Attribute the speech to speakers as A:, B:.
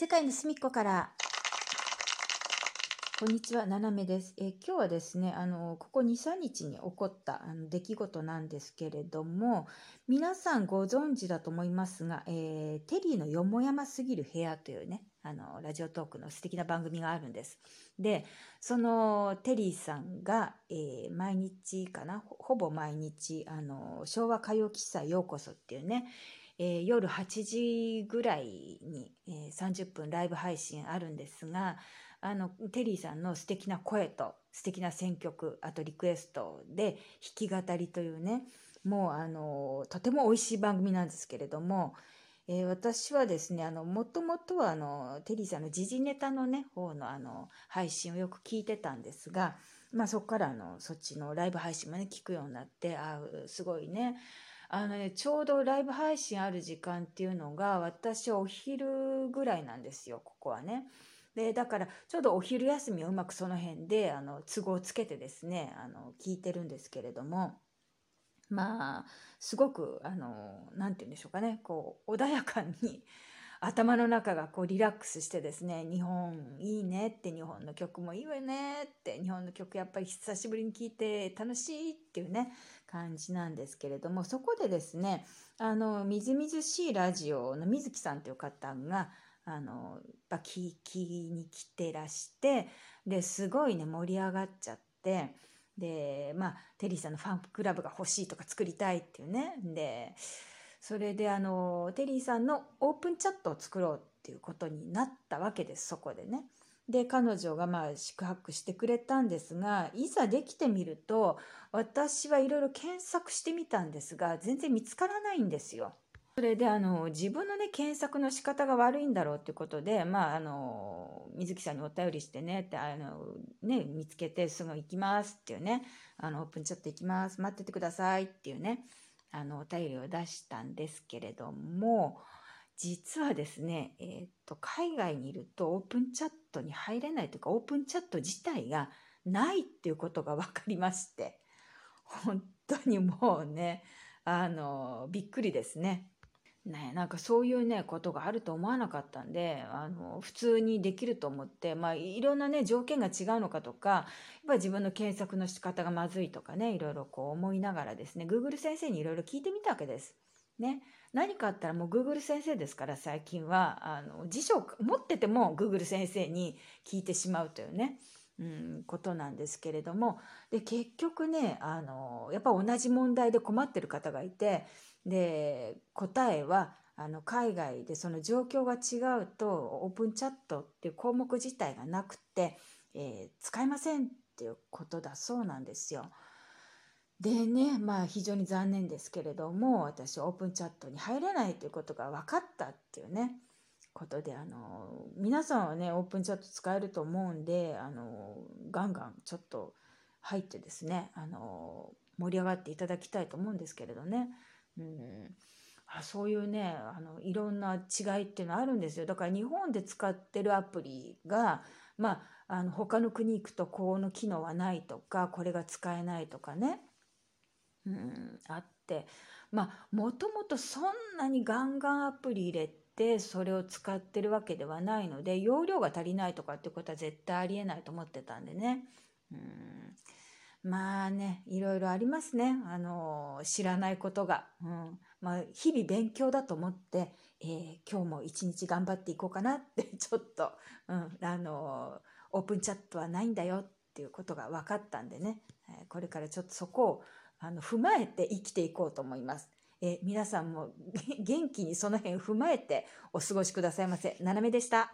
A: 世界の隅っこからこんにちは、ななめです。え今日はですね、あのここ2、3日に起こったあの出来事なんですけれども、皆さんご存知だと思いますが、えー、テリーのよもやますぎる部屋というね、あのラジオトークの素敵な番組があるんです。で、そのテリーさんが、えー、毎日かな、ほぼ毎日、あの昭和歌謡喫茶ようこそっていうね、えー、夜8時ぐらいに、えー、30分ライブ配信あるんですが、あのテリーさんの素敵な声と素敵な選曲あとリクエストで弾き語りというねもうあのとても美味しい番組なんですけれども、えー、私はですねもともとはあのテリーさんの時事ネタのね方のあの配信をよく聞いてたんですが、まあ、そこからあのそっちのライブ配信もね聞くようになってあすごいねあのね、ちょうどライブ配信ある時間っていうのが私はお昼ぐらいなんですよここはね。でだからちょうどお昼休みをうまくその辺であの都合つけてですねあの聞いてるんですけれどもまあすごくあの何て言うんでしょうかねこう穏やかに頭の中がこうリラックスしてですね日本いいねって日本の曲もいいわよねって日本の曲やっぱり久しぶりに聴いて楽しいっていうね感じなんですけれどもそこでですねあのみずみずしいラジオの水木さんという方があの聞きに来てらしてですごいね盛り上がっちゃってでまあテリーさんのファンクラブが欲しいとか作りたいっていうねでそれであのテリーさんのオープンチャットを作ろうっていうことになったわけですそこでね。で彼女がまあ宿泊してくれたんですがいざできてみると私はいろいろ検索してみたんですが全然見つからないんですよ。それであの自分のね検索の仕方が悪いんだろうっていうことでまああの水木さんにお便りしてねってあのね見つけてすぐ行きますっていうねあのオープンチャット行きます待っててくださいっていうねあのお便りを出したんですけれども実はですね、えー、っと海外にいるとオープンチャットに入れないというかオープンチャット自体がないっていうことが分かりまして本当にもうねあのびっくりですね。ね、なんかそういうねことがあると思わなかったんであの普通にできると思ってまあいろんなね条件が違うのかとかやっぱ自分の検索の仕方がまずいとかねいろいろこう思いながらですね Google 先生にいろいろ聞いてみたわけです。ね、何かあったらもう Google 先生ですから最近はあの辞書持ってても Google 先生に聞いてしまうというね、うん、ことなんですけれどもで結局ねあのやっぱ同じ問題で困ってる方がいてで答えはあの海外でその状況が違うとオープンチャットっていう項目自体がなくて、えー、使えませんっていうことだそうなんですよ。でねまあ非常に残念ですけれども私オープンチャットに入れないということが分かったっていうねことであの皆さんはねオープンチャット使えると思うんであのガンガンちょっと入ってですねあの盛り上がっていただきたいと思うんですけれどね。うん、あそういうねあのいろんな違いっていうのあるんですよ。だから日本で使ってるアプリがまああの他の国行くとこの機能はないとかこれが使えないとかね、うん、あって。まあもともとそんなにガンガンアプリ入れてそれを使ってるわけではないので容量が足りないとかってことは絶対ありえないと思ってたんでね。うん。まあね、いろいろありますね。あの、知らないことが。うん。まあ、日々勉強だと思って、えー、今日も一日頑張っていこうかなって、ちょっと、うん、あの、オープンチャットはないんだよっていうことが分かったんでね、えこれからちょっとそこをあの踏まえて生きていこうと思います。え皆さんも元気にその辺踏まえてお過ごしくださいませ。ななめでした。